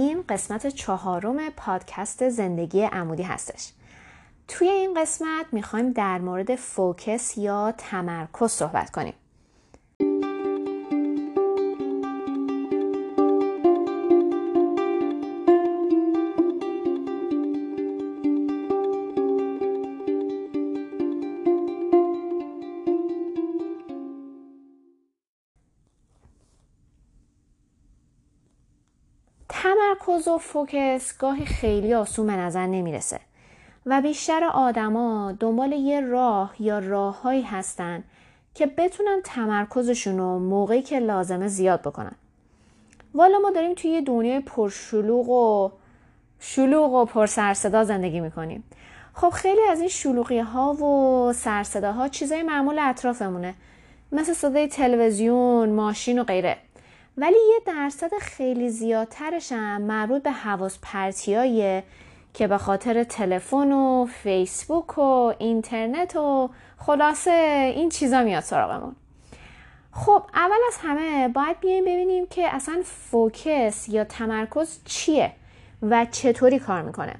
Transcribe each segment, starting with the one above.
این قسمت چهارم پادکست زندگی عمودی هستش. توی این قسمت می‌خوایم در مورد فوکس یا تمرکز صحبت کنیم. تمرکز و فوکس گاهی خیلی آسون به نظر نمی‌رسه. و بیشتر آدما دنبال یه راه یا راههایی هستن که بتونن تمرکزشون رو موقعی که لازمه زیاد بکنن. والا ما داریم توی یه دنیای پرشلوغ و شلوغ و پر سرصدا زندگی می‌کنیم. خب خیلی از این شلوغی ها و سرصداها چیزای معمول اطرافمونه. مثل صدای تلویزیون، ماشین و غیره. ولی یه درصد خیلی زیادترش هم مربوط به حواس پرتیاییه که به خاطر تلفن و فیسبوک و اینترنت و خلاصه این چیزا میاد سراغمون. خب اول از همه باید بیایم ببینیم که اصلا فوکس یا تمرکز چیه و چطوری کار می‌کنه.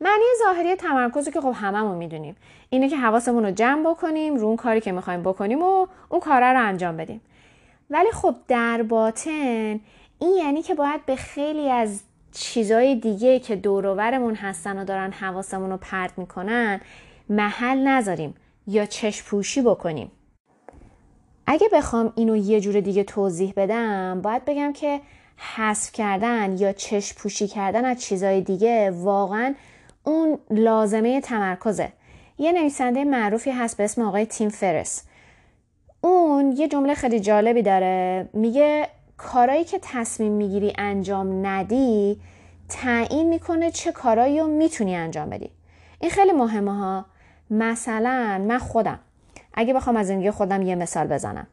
معنی ظاهری تمرکزی که خب هممون می‌دونیم اینه که حواسمون رو جمع بکنیم رو اون کاری که می‌خوایم بکنیم و اون کاره رو انجام بدیم. ولی خب در باطن این یعنی که باید به خیلی از چیزای دیگه که دوروورمون هستن و دارن حواسمون رو پرت می‌کنن محل نذاریم یا چشم پوشی بکنیم. اگه بخوام اینو یه جور دیگه توضیح بدم باید بگم که حذف کردن یا چشم پوشی کردن از چیزای دیگه واقعا اون لازمه تمرکزه. یه نویسنده معروفی هست به اسم آقای تیم فرس. اون یه جمله خیلی جالبی داره. میگه کارایی که تصمیم می‌گیری انجام ندی تعیین می‌کنه چه کارایی رو می‌تونی انجام بدی. این خیلی مهمه ها. مثلا من خودم. اگه بخوام از زندگی خودم یه مثال بزنم.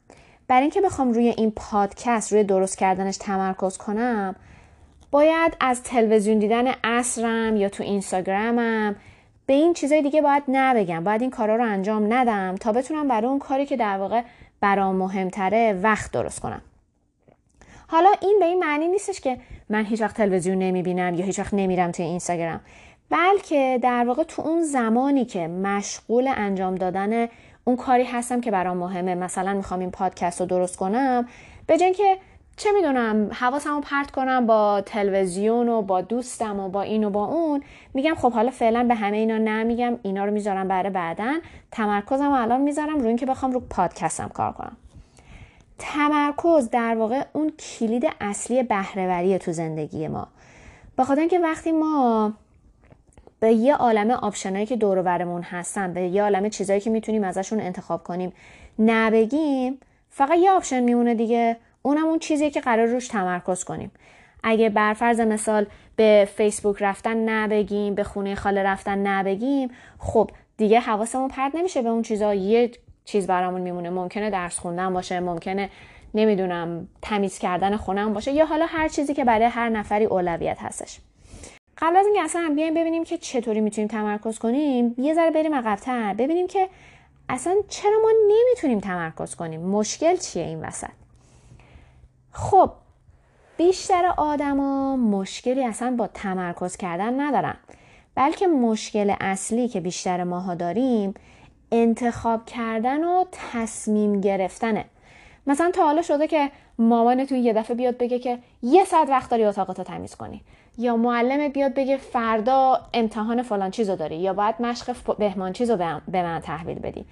برای اینکه بخوام روی این پادکست روی درست کردنش تمرکز کنم باید از تلویزیون دیدن اصرم یا تو اینستاگرامم به این چیزای دیگه باید نبگم. باید این کارا رو انجام ندم تا بتونم برای اون کاری که در واقع برام مهمتره وقت درست کنم. حالا این به این معنی نیستش که من هیچ وقت تلویزیون نمی‌بینم یا هیچ وقت نمیرم توی اینستاگرام. بلکه در واقع تو اون زمانی که مشغول انجام دادن اون کاری هستم که برام مهمه. مثلا می‌خوام این پادکست رو درست کنم. به که چه می‌دونم حواسمو پرت کنم با تلویزیون و با دوستم و با این و با اون. میگم خب حالا فعلا به همه اینا نمیگم اینا رو می‌ذارم برای بعدا تمرکزم الان می‌ذارم روی اینکه بخوام رو پادکستم کار کنم. تمرکز در واقع اون کلید اصلی بهرهوری تو زندگی ما. بخاطر اینکه وقتی ما به یه عالم option ایی که دور برمون هستن به یه عالم چیزایی که می‌تونیم ازشون انتخاب کنیم نه بگیم فقط یه option میمونه دیگه. اونم اون چیزیه که قراره روش تمرکز کنیم. اگه بر فرض مثال به فیسبوک رفتن نه بگیم به خونه خاله رفتن نه بگیم خب دیگه حواسمون پرت نمیشه به اون چیزا. یه چیز برامون میمونه. ممکنه درس خوندن باشه ممکنه نمی‌دونم تمیز کردن خونم باشه یا حالا هر چیزی که برای هر نفری اولویت هستش. قبل از اینکه اصلا بیایم ببینیم که چطوری می‌تونیم تمرکز کنیم یه ذره بریم عقبتر ببینیم که اصلا چرا ما نمی‌تونیم تمرکز کنیم؟ مشکل چیه این وسط؟ خب بیشتر آدما مشکلی اصلا با تمرکز کردن ندارن. بلکه مشکل اصلی که بیشتر ماها داریم انتخاب کردن و تصمیم گرفتنه. مثلا تا حالا شده که مامانتون یه دفعه بیاد بگه که یه ساعت وقت داری اتاقتو تمیز کنی. یا معلم بیاد بگه فردا امتحان فلان چیزو داری. یا باید مشق بهمان چیزو به من تحویل بدی.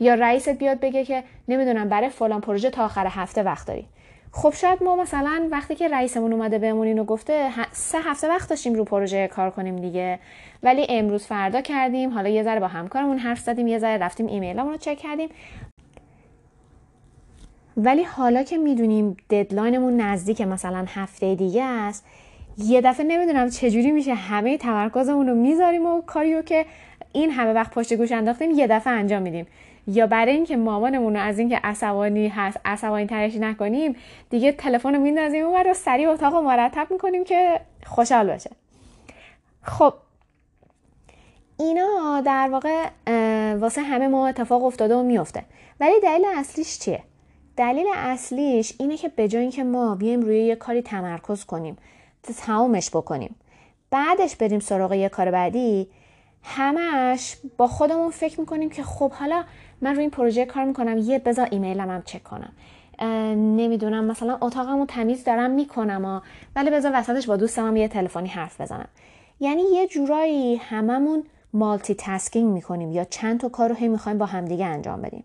یا رئیست بیاد بگه که نمی‌دونم برای فلان پروژه تا آخر هفته وقت داری. خب شاید ما مثلا وقتی که رئیسمون اومده بهمون اینو گفته سه هفته وقت داشتیم رو پروژه کار کنیم دیگه. ولی امروز فردا کردیم. حالا یه ذره با همکارمون حرف زدیم یه ذره رفتیم ایمیلمون رو چک کردیم. ولی حالا که می‌دونیم ددلاینمون نزدیک مثلا هفته دیگه است یه دفعه نمی‌دونم چجوری میشه همه تمرکزمون رو می‌ذاریم و کاریو که این همه وقت پشت گوش انداختیم یه دفعه انجام میدیم. یا برای اینکه مامانمون رو از اینکه عصبانی هست عصبانی ترش نکنیم دیگه تلفن رو میندازیم اون رو سریع اتاق رو مرتب می‌کنیم که خوشحال باشه. خب اینا در واقع واسه همه ما اتفاق افتاده و میفته ولی دلیل اصلیش چیه؟ دلیل اصلیش اینه که به جای اینکه ما بیایم روی یه کاری تمرکز کنیم تمامش بکنیم. بعدش بریم سراغ یه کار بعدی. همش با خودمون فکر می‌کنیم که خب حالا من روی این پروژه کار می‌کنم. یه بذار ایمیلم هم چک کنم. نمی‌دونم مثلا اتاقمو تمیز دارم می‌کنم ولی بذار وسطش با دوستم هم یه تلفنی حرف بزنم. یعنی یه جورایی هممون multitasking می‌کنیم یا چند تا کار رو هی می‌خوایم با همدیگه انجام بدیم.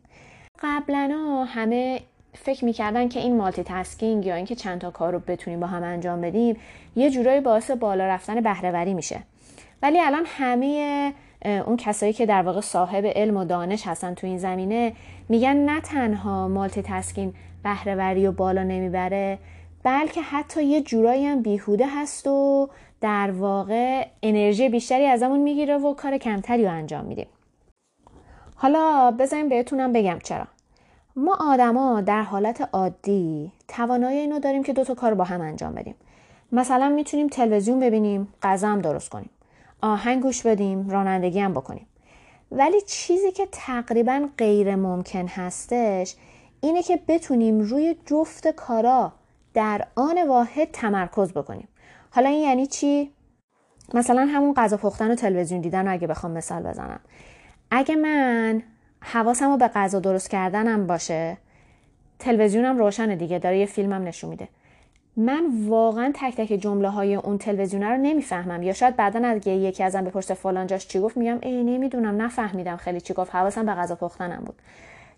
قبلا همه فکر می‌کردن که این multitasking یا اینکه چند تا کار رو بتونیم با هم انجام بدیم یه جورایی باعث بالا رفتن بهرهوری میشه. ولی الان همه اون کسایی که در واقع صاحب علم و دانش هستن تو این زمینه میگن نه تنها مالتی تسکینگ بهرهوری و بالا نمی‌بره بلکه حتی یه جورایی هم بیهوده هست و در واقع انرژی بیشتری ازمون می‌گیره و کار کمتری رو انجام میدیم. حالا بذاریم بهتونم بگم چرا. ما آدما در حالت عادی توانایی اینو داریم که دوتا کار با هم انجام بدیم. مثلا می‌تونیم تلویزیون ببینیم غذا هم درست کنیم. آهنگ گوش بدیم رانندگی هم بکنیم. ولی چیزی که تقریبا غیر ممکن هستش اینه که بتونیم روی جفت کارا در آن واحد تمرکز بکنیم. حالا این یعنی چی؟ مثلا همون غذا پختن و تلویزیون دیدن رو اگه بخوام مثال بزنم. اگه من حواسم رو به غذا درست کردنم باشه تلویزیونم روشنه دیگه داره یه فیلمم نشون میده. من واقعا تک تک جمله های اون تلویزیون رو نمی‌فهمم. یا شاید بعدا اگه یکی ازم بپرسه فلان جاش چی گفت میگم ای نمی‌دونم نفهمیدم خیلی چی گفت. حواسم به غذا پختنم بود.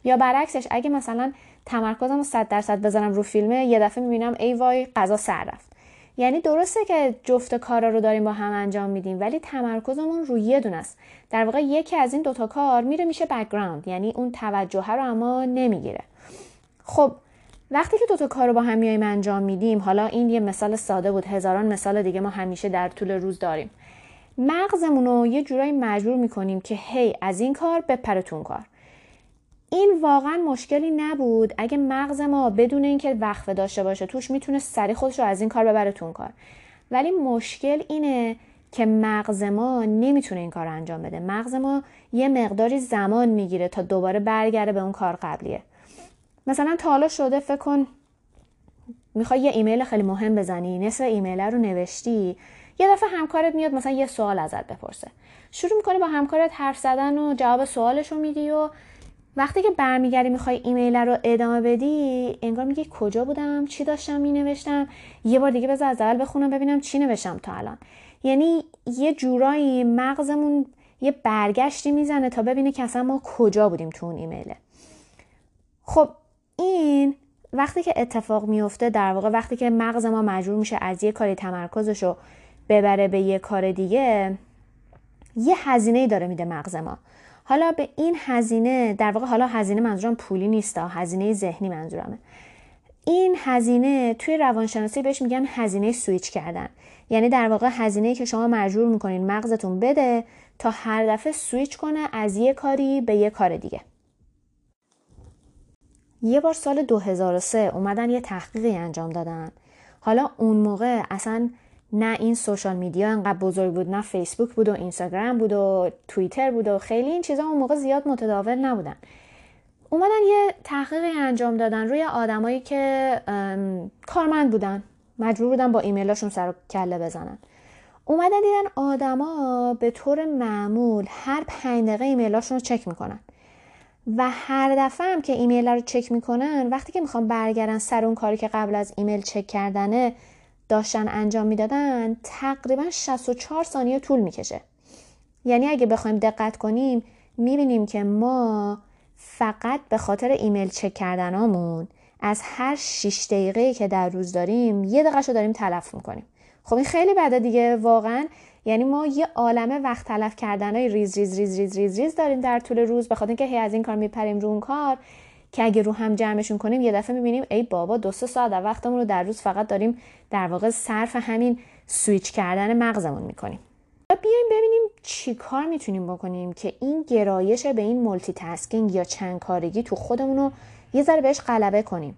یا برعکسش اگه مثلا تمرکزم رو 100 درصد بذارم رو فیلمه یه دفعه می‌بینم ای وای غذا سر رفت. یعنی درسته که جفت کارا رو داریم با هم انجام میدیم ولی تمرکزمون روی یه دونه است. در واقع یکی از این دوتا کار میره میشه background یعنی اون توجه رو از ما نمی‌گیره. خب وقتی که دوتا کار رو با هم میایم انجام میدیم حالا این یه مثال ساده بود هزاران مثال دیگه ما همیشه در طول روز داریم. مغزمون رو یه جورایی مجبور می‌کنیم که هی از این کار بپره تو اون کار. این واقعا مشکلی نبود. اگه مغز ما بدون اینکه وقفه داشته باشه توش می‌تونه سری خودش رو از این کار ببره تون کار. ولی مشکل اینه که مغز ما نمی‌تونه این کار رو انجام بده. مغز ما یه مقداری زمان می‌گیره تا دوباره برگرده به اون کار قبلیه. مثلا تا حالا شده فکر کن می‌خوای یه ایمیل خیلی مهم بزنی نصف ایمیل رو نوشتی یه دفعه همکارت میاد مثلا یه سوال ازت بپرسه. شروع می‌کنی با همکارت حرف زدن و جواب سوالش رو میدی و وقتی که برمیگردی می‌خوای ایمیل رو ادامه بدی انگار میگی کجا بودم چی داشتم مینوشتم یه بار دیگه بذار از اول بخونم ببینم چی نوشتم تا الان. یعنی یه جورایی مغزمون یه برگشتی می‌زنه تا ببینه که اصلا ما کجا بودیم تو اون ایمیله خب این وقتی که اتفاق میفته در واقع وقتی که مغز ما مجبور میشه از یه کاری تمرکزش رو ببره به یه کار دیگه یه هزینه داره میده مغز ما. حالا به این هزینه در واقع حالا هزینه منظورم پولی نیست هزینه ذهنی منظورمه. این هزینه توی روانشناسی بهش میگن هزینه سویچ کردن. یعنی در واقع هزینه که شما مجبور می‌کنین مغزتون بده تا هر دفعه سویچ کنه از یه کاری به یه کار دیگه. یه بار سال 2003 اومدن یه تحقیقی انجام دادن. حالا اون موقع اصلا نه این سوشال میدیا انقدر بزرگ بود نه فیسبوک بود و اینستاگرام بود و توییتر بود و خیلی این چیزا اون موقع زیاد متداول نبودن. اومدن یه تحقیقی انجام دادن روی آدمایی که کارمند بودن. مجبور بودن با ایمیلاشون سر کله بزنن. اومدن دیدن آدما به طور معمول هر پنج دقیقه ایمیلاشون رو چک می‌کنن. و هر دفعه هم که ایمیل رو چک می‌کنن وقتی که می‌خوام برگردن سر اون کاری که قبل از ایمیل چک کردنه داشتن انجام می‌دادن تقریبا 64 ثانیه طول می‌کشه. یعنی اگه بخوایم دقت کنیم می‌بینیم که ما فقط به خاطر ایمیل چک کردنامون از هر 6 دقیقه که در روز داریم یه دقیقه داریم تلف می‌کنیم. خب این خیلی بده دیگه واقعا یعنی ما یه عالمه وقت تلف کردن های ریز ریز ریز ریز ریز ریز داریم در طول روز به خاطر اینکه هی از این کار میپریم رو اون کار که اگه رو هم جمعشون کنیم یه دفعه می‌بینیم ای بابا دو سه ساعت وقتمون رو در روز فقط داریم در واقع صرف همین سویچ کردن مغزمون می‌کنیم. بیایم ببینیم چی کار می‌تونیم بکنیم که این گرایش به این multitasking یا چند کارگی تو خودمون رو یه ذره بهش غلبه کنیم.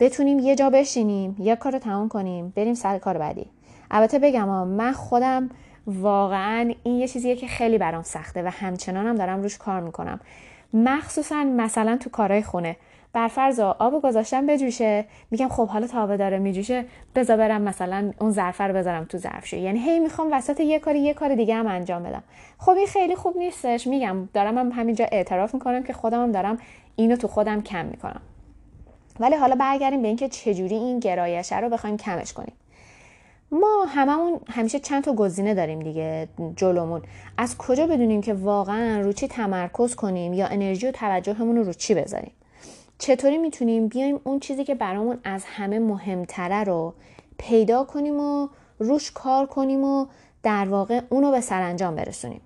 بتونیم یه جا بشینیم یه کار رو تمام کنیم بریم سر کار بعدی. البته بگم من خودم واقعا این یه چیزیه که خیلی برام سخته و همچنانم دارم روش کار می‌کنم. مخصوصا مثلا تو کارهای خونه. بر فرض آب گذاشتم بجوشه. میگم خب حالا تا داره میجوشه. بذار برم مثلا اون ظرف رو بذارم تو ظرفشویی یعنی هی می‌خوام وسط یه کاری یه کار دیگه هم انجام بدم. خب این خیلی خوب نیستش. میگم دارم هم همینجا اعتراف می‌کنم که خودم هم دارم اینو تو خودم کم می‌کنم. ولی حالا برگردیم به اینکه چجوری این گرایشه رو بخوایم کمش کنیم. ما هممون همیشه چند تا گزینه داریم دیگه جلومون. از کجا بدونیم که واقعا رو چی تمرکز کنیم یا انرژی و توجهمون رو رو چی بذاریم؟ چطوری می‌تونیم بیایم اون چیزی که برامون از همه مهمتره رو پیدا کنیم و روش کار کنیم و در واقع اونو به سرانجام برسونیم؟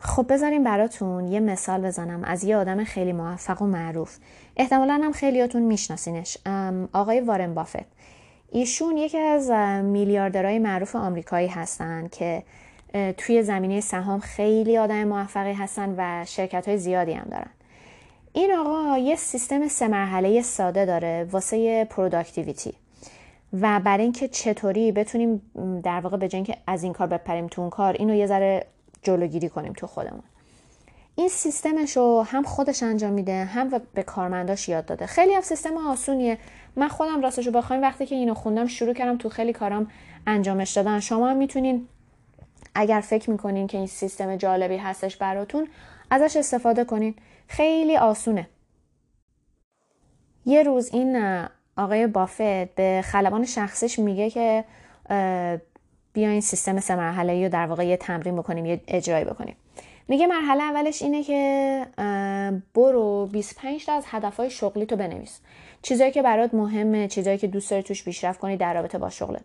خب بذاریم براتون یه مثال بزنم از یه آدم خیلی موفق و معروف. احتمالا هم خیلیاتون میشناسینش. آقای وارن بافت. ایشون یکی از میلیاردرهای معروف آمریکایی هستن که توی زمینه سهام خیلی آدم موفقی هستن و شرکت های زیادی هم دارن. این آقا یه سیستم سه مرحله ساده داره واسه productivity. و برای اینکه چطوری بتونیم در واقع به که از این کار بپریم تو اون کار اینو یه ذره جلوگیری کنیم تو خودمون. این سیستمش رو هم خودش انجام میده هم به کارمنداش یاد داده. خیلی هم سیستم آسونیه. من خودم راستش رو بخوایم وقتی که اینو خوندم شروع کردم تو خیلی کارام انجامش دادن. شما هم می‌تونین اگر فکر می‌کنین که این سیستم جالبی هستش براتون ازش استفاده کنین. خیلی آسونه. یه روز این آقای بافت به خلبان شخصش میگه که بیاین سیستم سه مرحله رو در واقع یه تمرین بکنیم یه اجرایی بکنیم. میگه مرحله اولش اینه که برو 25 تا از هدفهای شغلی تو بنویس. چیزایی که برات مهمه چیزایی که دوست داری توش پیشرفت کنی در رابطه با شغلت.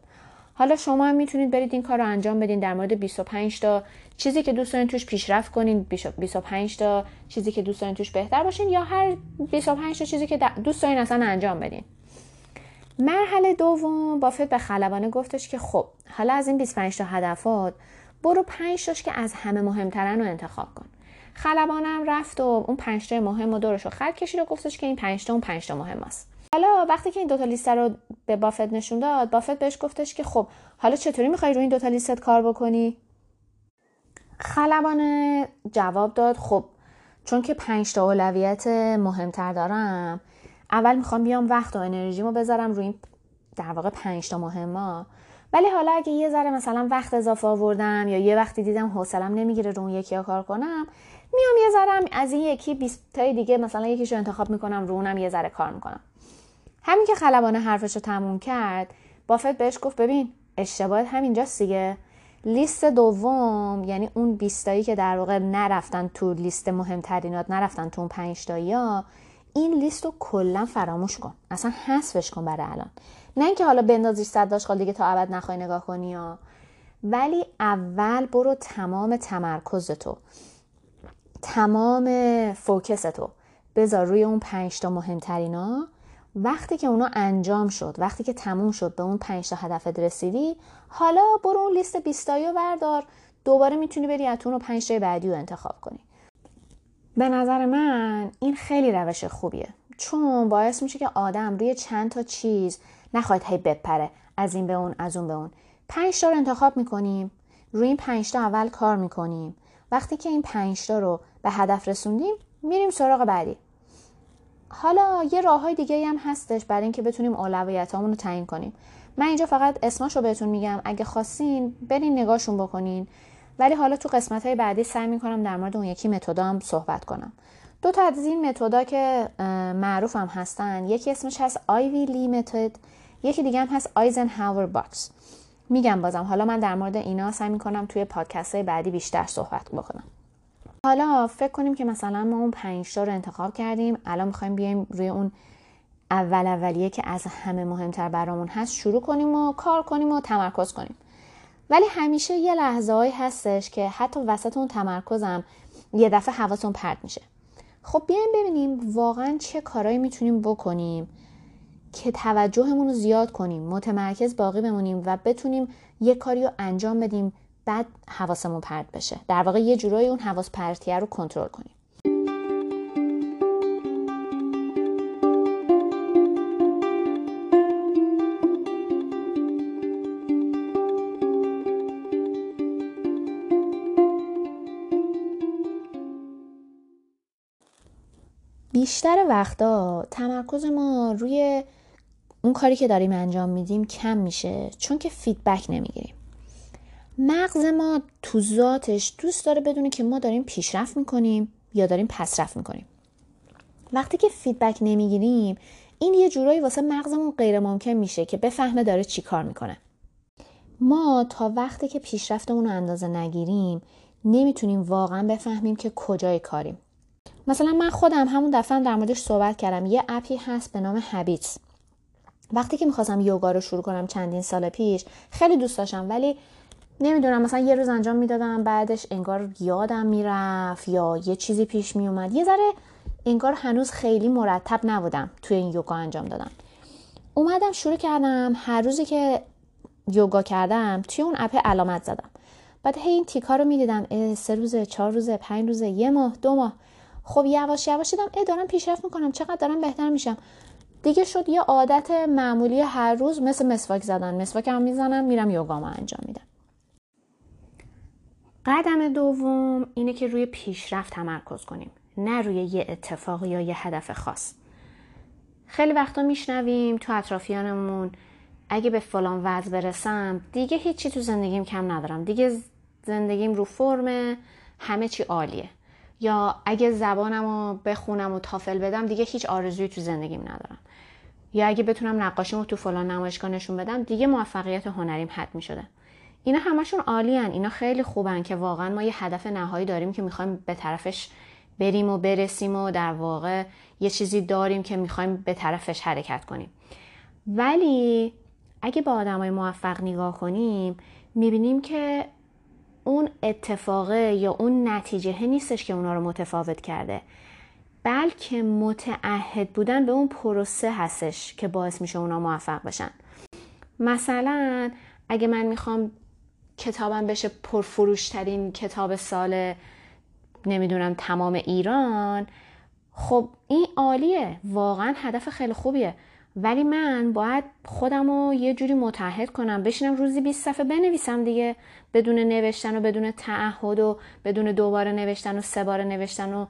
حالا شما هم می‌تونید برید این کار رو انجام بدین در مورد 25 تا. چیزی که دوست دارین توش پیشرفت کنین 25 تا چیزی که دوست دارین توش بهتر باشین یا هر 25 تا چیزی که دوست دارین اصلا انجام بدین. مرحله دوم بافت به خلبانه گفتش که خب حالا از این 25 تا هدفات برو 5 تاش که از همه مهمترن رو انتخاب کن. خلبانم رفت و اون 5 تا مهم و دورش رو خط کشید و گفتش که این 5 تا اون 5 تا مهم است حالا وقتی که این دوتا لیست رو به بافت نشون داد بافت بهش گفتش که خب حالا چطوری می‌خوای روی این دوتا لیست کار بکنی؟ خلبانه جواب داد خب چون که پنج تا اولویت مهمتر دارم اول می‌خوام بیام وقت و انرژیمو بذارم روی این در واقع پنج تا مهمه ولی حالا اگه یه ذره مثلا وقت اضافه آوردم یا یه وقتی دیدم حوصلم نمی‌گیره رو اون یکی ها کار کنم میام یه ذره از این یکی 20 تای دیگه مثلا یکیشو انتخاب می‌کنم رو اونم یه ذره کار می‌کنم. همین که خلبانه حرفش رو تموم کرد بافت بهش گفت ببین اشتباهت همینجاست دیگه. لیست دوم یعنی اون بیستایی که در واقع نرفتن تو لیست مهمترینات نرفتن تو اون پنجتایی این لیست رو کلا فراموش کن. اصلا حذفش کن برای الان. نه اینکه حالا بندازی صد آشغال دیگه تا ابد نخوای نگاه کنی ها ولی اول برو تمام تمرکز تو. تمام فوکس تو. بذار روی اون پنج تا مهمترینا. وقتی که اونا انجام شد وقتی که تموم شد به اون پنج تا هدفت رسیدی حالا برو اون لیست بیستایی رو بردار. دوباره می‌تونی بری از اون پنج تای بعدی رو انتخاب کنی. به نظر من این خیلی روش خوبیه. چون باعث میشه که آدم روی چند تا چیز نخواهد هی بپره. از این به اون از اون به اون. پنج تا رو انتخاب می‌کنیم. روی این پنج تا اول کار می‌کنیم. وقتی که این پنج تا رو به هدف رسوندیم میریم سراغ بعدی. حالا یه راه های دیگه هم هستش برای اینکه بتونیم اولویتامون رو تعیین کنیم. من اینجا فقط اسمش رو بهتون میگم. اگه خواستین برین نگاهشون بکنین. ولی حالا تو قسمت های بعدی سعی می‌کنم در مورد اون یکی متدا هم صحبت کنم. دو تا از این متدا که معروف هم هستن یکی اسمش هست آیوی لی متد یکی دیگه هم هست Eisenhower box میگم بازم حالا من در مورد اینا سعی می‌کنم توی پادکست های بعدی بیشتر صحبت بکنم. حالا فکر کنیم که مثلا ما اون پنج رو انتخاب کردیم الان می‌خوایم بیایم روی اون اول اولیه که از همه مهمتر برامون هست شروع کنیم و کار کنیم و تمرکز کنیم. ولی همیشه یه لحظه هایی هستش که حتی وسط اون تمرکزم یه دفعه حواسمون پرت میشه. خب بیایم ببینیم واقعا چه کارایی می‌تونیم بکنیم که توجهمون رو زیاد کنیم متمرکز باقی بمونیم و بتونیم یه کاری رو انجام بدیم بعد حواسمون پرت بشه. در واقع یه جورایی اون حواس پرتیه رو کنترل کنیم. بیشتر وقتا تمرکز ما روی اون کاری که داریم انجام میدیم کم میشه چون که feedback نمی‌گیریم. مغز ما تو ذاتش دوست داره بدونه که ما داریم پیشرفت می‌کنیم یا داریم پسرفت می‌کنیم. وقتی که feedback نمی‌گیریم این یه جورایی واسه مغزمون غیر ممکن میشه که بفهمه داره چی کار می‌کنه. ما تا وقتی که پیشرفتمون رو اندازه نگیریم نمی‌تونیم واقعا بفهمیم که کجای کاریم. مثلا من خودم همون دفعه در موردش صحبت کردم. یه اپی هست به نام هابیتس وقتی که می‌خواستم یوگا رو شروع کنم چندین سال پیش خیلی دوست داشتم ولی نمی‌دونم مثلا یه روز انجام می‌دادم بعدش انگار یادم می‌رفت یا یه چیزی پیش میومد یه ذره انگار هنوز خیلی مرتب نبودم توی این یوگا انجام دادم. اومدم شروع کردم هر روزی که یوگا کردم توی اون اپ علامت زدم. بعد هی این تیکا رو می‌دیدم سه روزه چهار روزه پنج روزه یه ماه دو ماه. خب یواش یواش دیدم ای دارم پیشرفت می‌کنم چقدر دارم بهتر میشم. دیگه شد یه عادت معمولی هر روز مثل مسواک زدن. مسواک هم می‌زنم میرم یوگا ما انجام میدم. قدم دوم اینه که روی پیشرفت تمرکز کنیم نه روی یه اتفاق یا یه هدف خاص. خیلی وقتا میشنویم تو اطرافیانمون اگه به فلان وضع برسم دیگه هیچی تو زندگیم کم ندارم. دیگه زندگیم رو فرمه همه چی عالیه. یا اگه زبانم رو بخونم و تافل بدم دیگه هیچ آرزویی تو زندگیم ندارم. یا اگه بتونم نقاشیمو تو فلان نمایشگاه نشون بدم دیگه موفقیت هنریم حد شده اینا همشون عالی اینا خیلی خوبن که واقعا ما یه هدف نهایی داریم که می‌خوایم به طرفش بریم و برسیم و در واقع یه چیزی داریم که می‌خوایم به طرفش حرکت کنیم. ولی اگه با آدمای موفق نگاه کنیم می‌بینیم که اون اتفاقه یا اون نتیجه نیستش که اونا رو متفاوت کرده. بلکه متعهد بودن به اون پروسه هستش که باعث میشه اونا موفق بشن مثلا اگه من می‌خوام کتابم بشه پرفروشترین کتاب سال نمی‌دونم تمام ایران خب این عالیه. واقعا هدف خیلی خوبیه. ولی من باید خودم رو یه جوری متعهد کنم بشینم روزی 20 صفحه بنویسم دیگه بدون نوشتن و بدون تعهد و بدون دوباره نوشتن و سه بار نوشتن و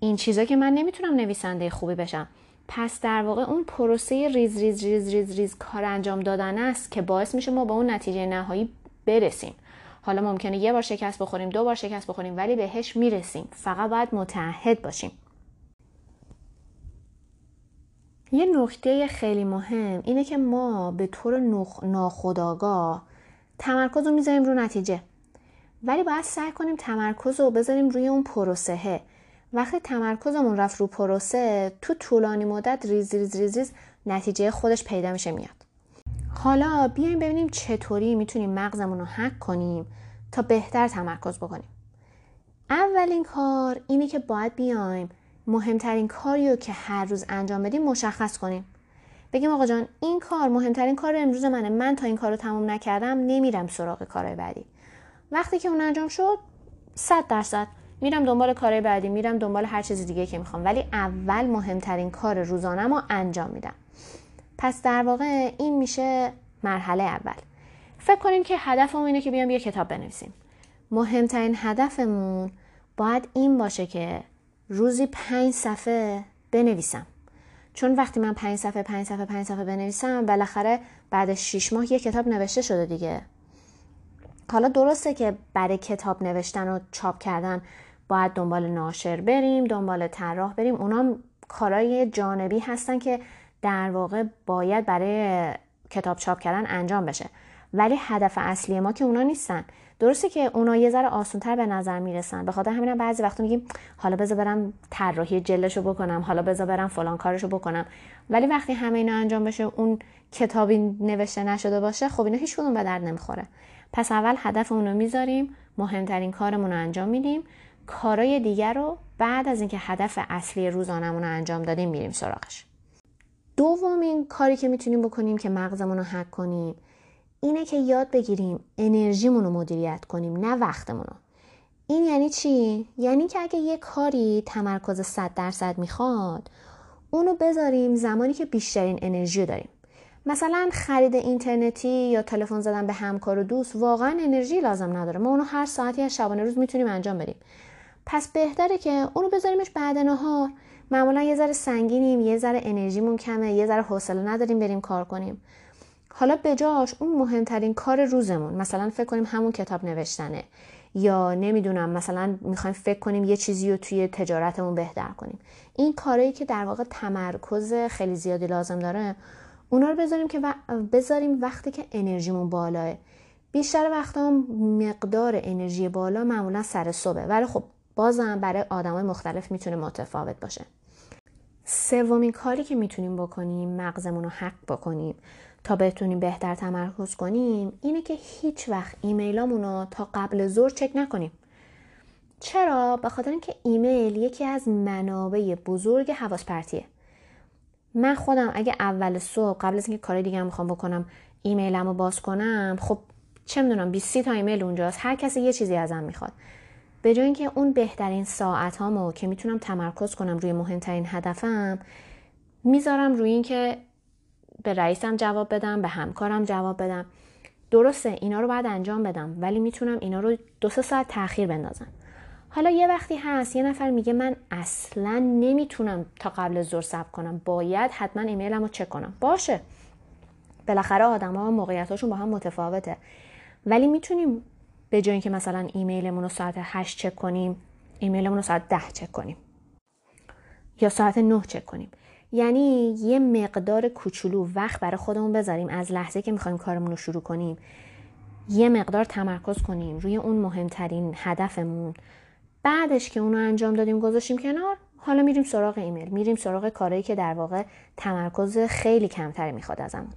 این چیزا که من نمی‌تونم نویسنده خوبی بشم. پس در واقع اون پروسه ریز ریز ریز ریز ریز کار انجام دادن است که باعث میشه ما با اون نتیجه نهایی برسیم. حالا ممکنه یه بار شکست بخوریم دو بار شکست بخوریم ولی بهش می‌رسیم. فقط باید متعهد باشیم. یه نکته خیلی مهم اینه که ما به طور ناخودآگاه تمرکز رو می‌ذاریم رو نتیجه. ولی باید سعی کنیم تمرکز رو بذاریم روی اون پروسهه وقتی تمرکزمون رفت رو پروسه تو طولانی مدت ریز ریز ریز ریز نتیجه خودش پیدا میشه میاد. حالا بیایم ببینیم چطوری می‌تونیم مغزمون رو حک کنیم تا بهتر تمرکز بکنیم. اولین کار اینه که باید بیایم مهمترین کاری رو که هر روز انجام بدیم مشخص کنیم. بگیم آقا جان این کار مهمترین کار امروز منه. من تا این کار رو تموم نکردم نمیرم سراغ کارهای بعدی. وقتی که اون انجام شد صد درصد. میرم دنبال کارهای بعدی میرم دنبال هر چیز دیگه که می‌خوام. ولی اول مهمترین کار روزانه رو انجام میدم. پس در واقع این میشه مرحله اول. فکر کنیم که هدفمون اینه که بیام یه کتاب بنویسیم. مهمترین هدفمون باید این باشه که روزی پنج صفحه بنویسم. چون وقتی من پنج صفحه پنج صفحه پنج صفحه بنویسم بالاخره بعد شیش ماه یه کتاب نوشته شده دیگه. حالا درسته که برای کتاب نوشتن و چاپ کردن باید دنبال ناشر بریم دنبال طراح بریم. اونا کارهای جانبی هستن که در واقع باید برای کتاب چاپ کردن انجام بشه. ولی هدف اصلی ما که اونا نیستن. درسته که اونا یه ذره آسونتر به نظر می‌رسن. به خاطر همینم بعضی وقتا میگیم حالا بذار برم طراحی جلشو بکنم حالا بذار برم فلان کارشو بکنم. ولی وقتی همه اینا انجام بشه اون کتابی نوشته نشده باشه خب اینا هیچ کدوم به درد نمی‌خوره. پس اول هدف اونو می‌ذاریم مهمترین کارمون رو انجام میدیم. کارای دیگر رو بعد از اینکه هدف اصلی روزانمون رو انجام دادیم میریم سراغش. دومین کاری که می‌تونیم بکنیم که مغزمون رو حک کنیم اینه که یاد بگیریم انرژیمون رو مدیریت کنیم نه وقتمون رو. این یعنی چی؟ یعنی که اگه یه کاری تمرکز 100 درصد می‌خواد اونو بذاریم زمانی که بیشترین انرژی داریم. مثلا خرید اینترنتی یا تلفن زدن به همکار و دوست واقعا انرژی لازم نداره. ما اونو هر ساعتی از شبانه روز می‌تونیم انجام بدیم. پس بهتره که اونو بذاریمش بعد نهار. معمولا یه ذره سنگینیم یه ذره انرژیمون کمه یه ذره حوصله نداریم بریم کار کنیم. حالا بجاش اون مهمترین کار روزمون مثلا فکر کنیم همون کتاب نوشتنه. یا نمی‌دونم مثلا می‌خوایم فکر کنیم یه چیزی رو توی تجارتمون بهتر کنیم. این کارهایی که در واقع تمرکز خیلی زیادی لازم داره اونا رو بذاریم که بذاریم وقتی که انرژیمون بالاه. بیشتر وقتا مقدار انرژی بالا معمولا سر صبح ولی خب بازم برای آدمای مختلف می‌تونه متفاوت باشه. سومین کاری که می‌تونیم بکنیم مغزمون رو حق بکنیم. تا بتونیم بهتر تمرکز کنیم اینه که هیچ وقت ایمیلامون رو تا قبل ظهر چک نکنیم. چرا؟ به خاطر اینکه ایمیل یکی از منابع بزرگ حواس پرتیه من خودم اگه اول صبح قبل از اینکه کار دیگه می‌خوام بکنم ایمیلم رو باز کنم خب چه می‌دونم 20 تا ایمیل اونجاست هر کسی یه چیزی ازم می‌خواد. به جای اینکه اون بهترین ساعت هامو که می‌تونم تمرکز کنم روی مهمترین هدفم می‌ذارم روی اینکه به رئیسم جواب بدم به همکارم جواب بدم. درسته اینا رو باید انجام بدم ولی می‌تونم اینا رو دو سه ساعت تاخیر بندازم. حالا یه وقتی هست یه نفر میگه من اصلا نمی‌تونم تا قبل زور صبر کنم. باید حتما ایمیلم رو چک کنم. باشه. بالاخره آدما موقعیتاشون با هم متفاوته. ولی می‌تونیم به جای اینکه مثلا ایمیلمون رو ساعت 8 چک کنیم ایمیلمون رو ساعت 10 چک کنیم. یا ساعت 9 چک کنیم. یعنی یه مقدار کوچولو وقت برای خودمون بذاریم از لحظه که می‌خوایم کارمون رو شروع کنیم یه مقدار تمرکز کنیم روی اون مهمترین هدفمون. بعدش که اونو انجام دادیم گذاشتیم کنار حالا میریم سراغ ایمیل میریم سراغ کارهایی که در واقع تمرکز خیلی کمتری می‌خواد ازمون.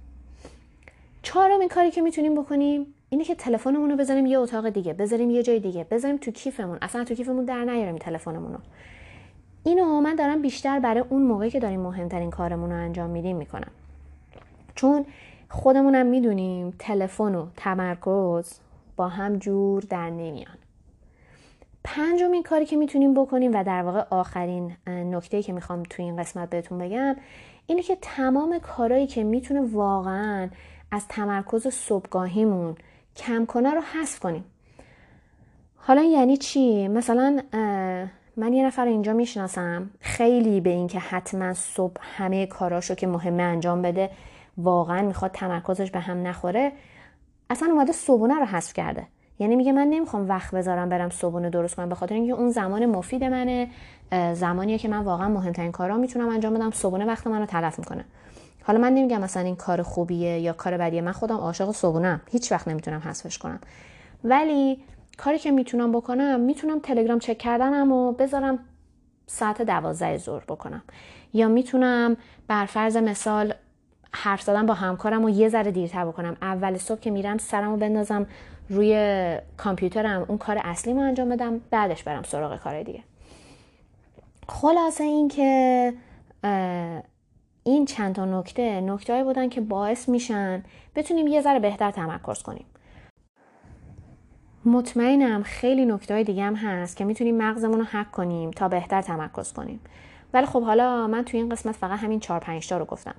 چهارمین کاری که می‌تونیم بکنیم اینه که تلفنمون رو بذاریم یه اتاق دیگه بذاریم یه جای دیگه بذاریم تو کیفمون. اصلا تو کیفمون در نیاریم تلفنمون رو اینو من دارم بیشتر برای اون موقعی که داریم مهمترین کارمون رو انجام میدیم می‌کنم. چون خودمونم می‌دونیم تلفن و تمرکز با هم جور در نمیان. پنجمین کاری که می‌تونیم بکنیم و در واقع آخرین نکته که می‌خوام توی این قسمت بهتون بگم اینه که تمام کارهایی که می‌تونه واقعا از تمرکز صبحگاهیمون کم کنه رو حذف کنیم. حالا یعنی چی؟ مثلا من یه نفر اینجا می‌شناسم. خیلی به اینکه حتما صبح همه کاراشو که مهمه انجام بده واقعا می‌خواد تمرکزش به هم نخوره. اصلا اومده صبحونه رو حذف کرده. یعنی میگه من نمی‌خوام وقت بذارم برم صبحونه درست کنم به خاطر اینکه اون زمان مفید منه زمانیه که من واقعا مهمترین کارا می‌تونم انجام بدم. صبحونه وقت منو تلف می‌کنه. حالا من نمیگم مثلا این کار خوبیه یا کار بدیه. من خودم عاشق صبحونه هیچ وقت نمی‌تونم حذفش کنم. ولی کاری که می‌تونم بکنم می‌تونم تلگرام چک کردنم و بذارم ساعت دوازده ظهر بکنم. یا می‌تونم بر فرض مثال حرف زدن با همکارم و یه ذره دیرتر بکنم. اول صبح که میرم سرمو بندازم روی کامپیوترم اون کار اصلیمو انجام بدم بعدش برم سراغ کار دیگه. خلاصه این که این چند تا نکته نکته بودن که باعث میشن بتونیم یه ذره بهتر تمرکز کنیم. مطمئنم خیلی نکته دیگه هم هست که می‌تونیم مغزمون رو حک کنیم تا بهتر تمرکز کنیم. ولی خب حالا من توی این قسمت فقط همین 4 5 تا رو گفتم.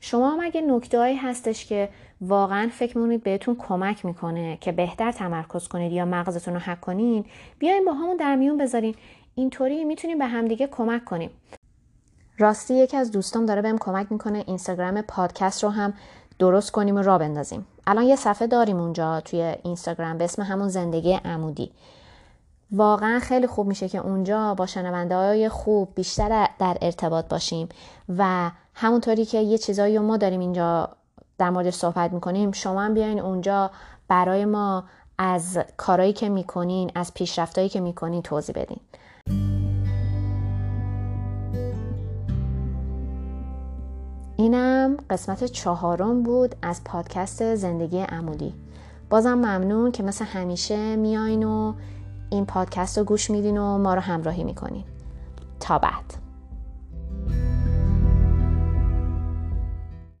شما هم اگه نکتهایی هستش که واقعا فکر می‌کنید بهتون کمک می‌کنه که بهتر تمرکز کنید یا مغزتون رو حک کنین بیاین با همون در میون بذارین. اینطوری می‌تونیم به همدیگه کمک کنیم. راستی یکی از دوستام داره بهم کمک می‌کنه اینستاگرام پادکست رو هم درست کنیم و را بندازیم. الان یه صفحه داریم اونجا توی اینستاگرام به اسم همون زندگی عمودی. واقعا خیلی خوب میشه که اونجا با شنونده های خوب بیشتر در ارتباط باشیم و همونطوری که یه چیزایی ما داریم اینجا در مورد صحبت می‌کنیم شما هم بیاین اونجا برای ما از کارایی که می‌کنین از پیشرفتایی که می‌کنین توضیح بدین. اینم قسمت چهارم بود از پادکست زندگی عمودی بازم ممنون که مثل همیشه میاین و این پادکست رو گوش میدین و ما رو همراهی می‌کنین. تا بعد.